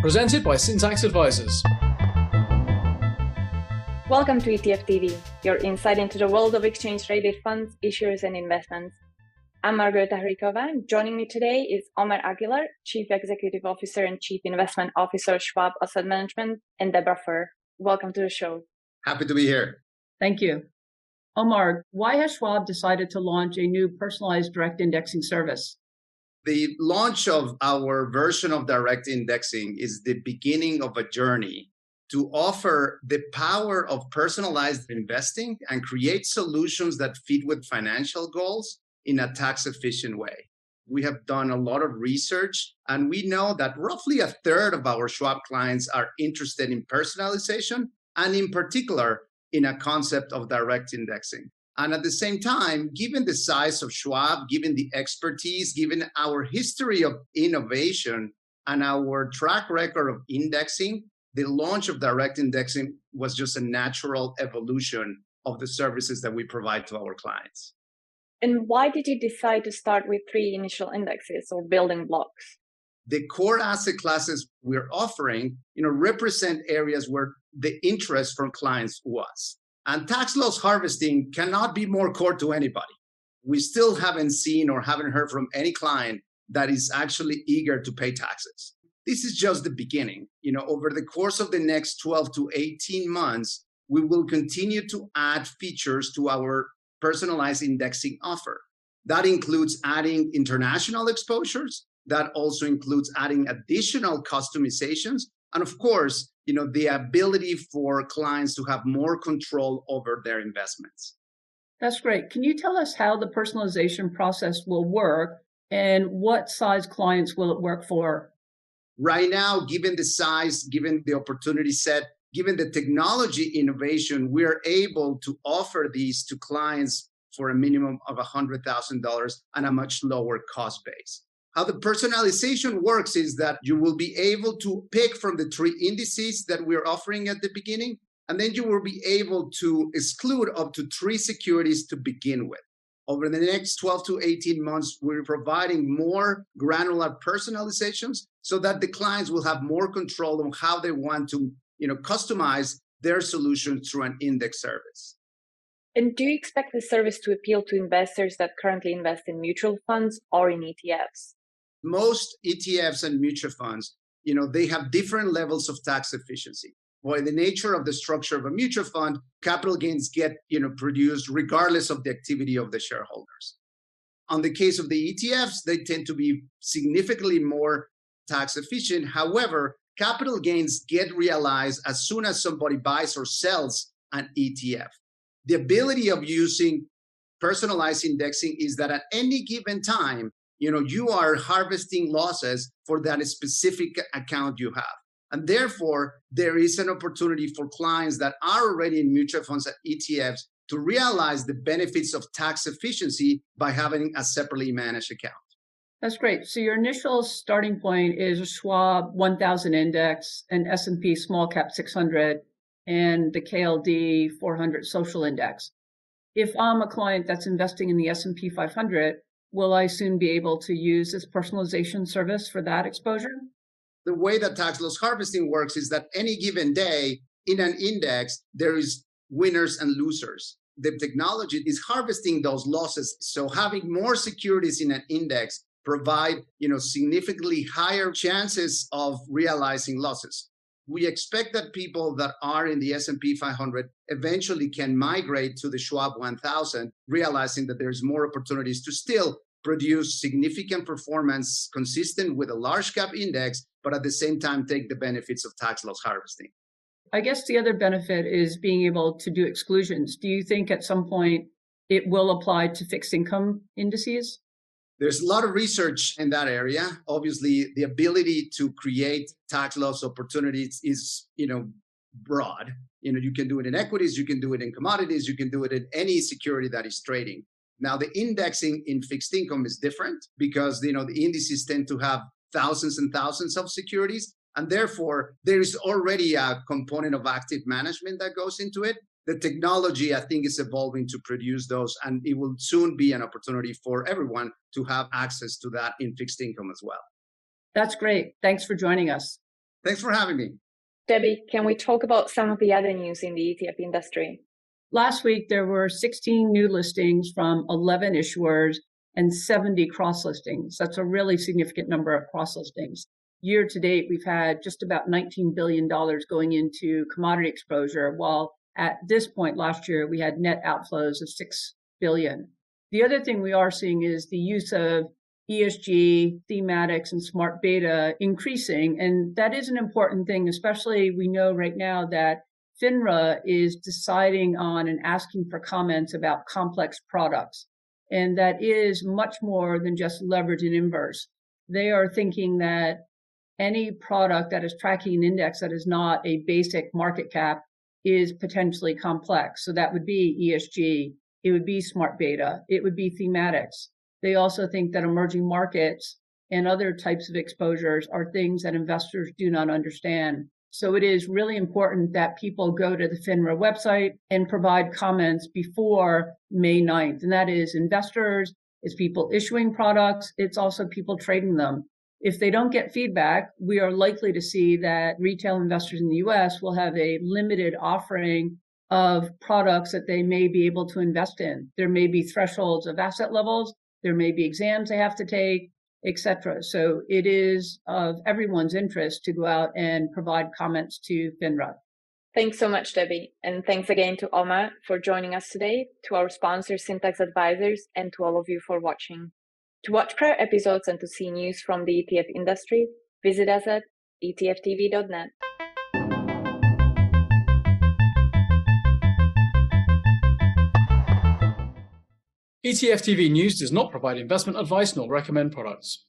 presented by Syntax Advisors. Welcome to ETF TV, your insight into the world of exchange traded funds, issuers, and investments. I'm Margarita Hrikova. Joining me today is Omar Aguilar, Chief Executive Officer and Chief Investment Officer, Schwab Asset Management, and Deborah Fuhr. Welcome to the show. Happy to be here. Thank you. Omar, why has Schwab decided to launch a new personalized direct indexing service? The launch of our version of direct indexing is the beginning of a journey to offer the power of personalized investing and create solutions that fit with financial goals in a tax efficient way. We have done a lot of research and we know that roughly a third of our Schwab clients are interested in personalization and, in particular, in a concept of direct indexing. And at the same time, given the size of Schwab, given the expertise, given our history of innovation and our track record of indexing, the launch of direct indexing was just a natural evolution of the services that we provide to our clients. And why did you decide to start with three initial indexes or building blocks? The core asset classes we're offering, you know, represent areas where the interest from clients was. And tax loss harvesting cannot be more core to anybody. We still haven't seen or haven't heard from any client that is actually eager to pay taxes this is just the beginning. You know, over the course of the next 12 to 18 months, we will continue to add features to our personalized indexing offer. That includes adding international exposures. That also includes adding additional customizations. And of course, you know, the ability for clients to have more control over their investments. That's great. Can you tell us how the personalization process will work and what size clients will it work for? Right now, given the size, given the opportunity set, given the technology innovation, we're able to offer these to clients for a minimum of $100,000 and a much lower cost base. How the personalization works is that you will be able to pick from the three indices that we're offering at the beginning, and then you will be able to exclude up to three securities to begin with over the next 12 to 18 months, we're providing more granular personalizations so that the clients will have more control on how they want to, you know, customize their solution through an index service. And do you expect the service to appeal to investors that currently invest in mutual funds or in ETFs? Most ETFs and mutual funds, you know, they have different levels of tax efficiency by the nature of the structure of a mutual fund, capital gains get you know produced regardless of the activity of the shareholders. On the case of the ETFs, they tend to be significantly more tax efficient. However, capital gains get realized as soon as somebody buys or sells an ETF. The ability of using personalized indexing is that at any given time, you know, you are harvesting losses for that specific account you have. And therefore, there is an opportunity for clients that are already in mutual funds and ETFs to realize the benefits of tax efficiency by having a separately managed account. That's great. So your initial starting point is a Schwab 1000 index, an S&P small cap 600, and the KLD 400 social index. If I'm a client that's investing in the S&P 500, will I soon be able to use this personalization service for that exposure? the way that tax loss harvesting works is that any given day in an index, there is winners and losers. The technology is harvesting those losses. So having more securities in an index provide, you know, significantly higher chances of realizing losses. We expect that people that are in the S&P 500 eventually can migrate to the Schwab 1000, realizing that there's more opportunities to still produce significant performance consistent with a large cap index, but at the same time take the benefits of tax loss harvesting. I guess the other benefit is being able to do exclusions. Do you think at some point it will apply to fixed income indices? There's a lot of research in that area. Obviously, the ability to create tax loss opportunities is, you know, broad. You know, you can do it in equities, you can do it in commodities, you can do it in any security that is trading. Now, the indexing in fixed income is different because you know the indices tend to have thousands and thousands of securities, and therefore there is already a component of active management that goes into it. The technology, I think, is evolving to produce those, and it will soon be an opportunity for everyone to have access to that in fixed income as well. That's great. Thanks for joining us. Thanks for having me. Debbie, can we talk about some of the other news in the ETF industry? Last week, there were 16 new listings from 11 issuers and 70 cross listings. That's a really significant number of cross listings. Year to date, we've had just about $19 billion going into commodity exposure, while at this point last year, we had net outflows of 6 billion. The other thing we are seeing is the use of ESG, thematics, and smart beta increasing. And that is an important thing, especially we know right now that FINRA is deciding on and asking for comments about complex products. And that is much more than just leverage and inverse. They are thinking that any product that is tracking an index that is not a basic market cap is potentially complex. So that would be ESG. It would be smart beta. It would be thematics. They also think that emerging markets and other types of exposures are things that investors do not understand. So it is really important that people go to the FINRA website and provide comments before May 9th. And that is investors, it's people issuing products, it's also people trading them. If they don't get feedback, we are likely to see that retail investors in the US will have a limited offering of products that they may be able to invest in. There may be thresholds of asset levels there may be exams they have to take, etc. So it is of everyone's interest to go out and provide comments to FINRA. Thanks so much, Debbie. And thanks again to Omar for joining us today, to our sponsor, Syntax Advisors, and to all of you for watching. To watch prior episodes and to see news from the ETF industry, visit us at etftv.net. ETF TV News does not provide investment advice nor recommend products.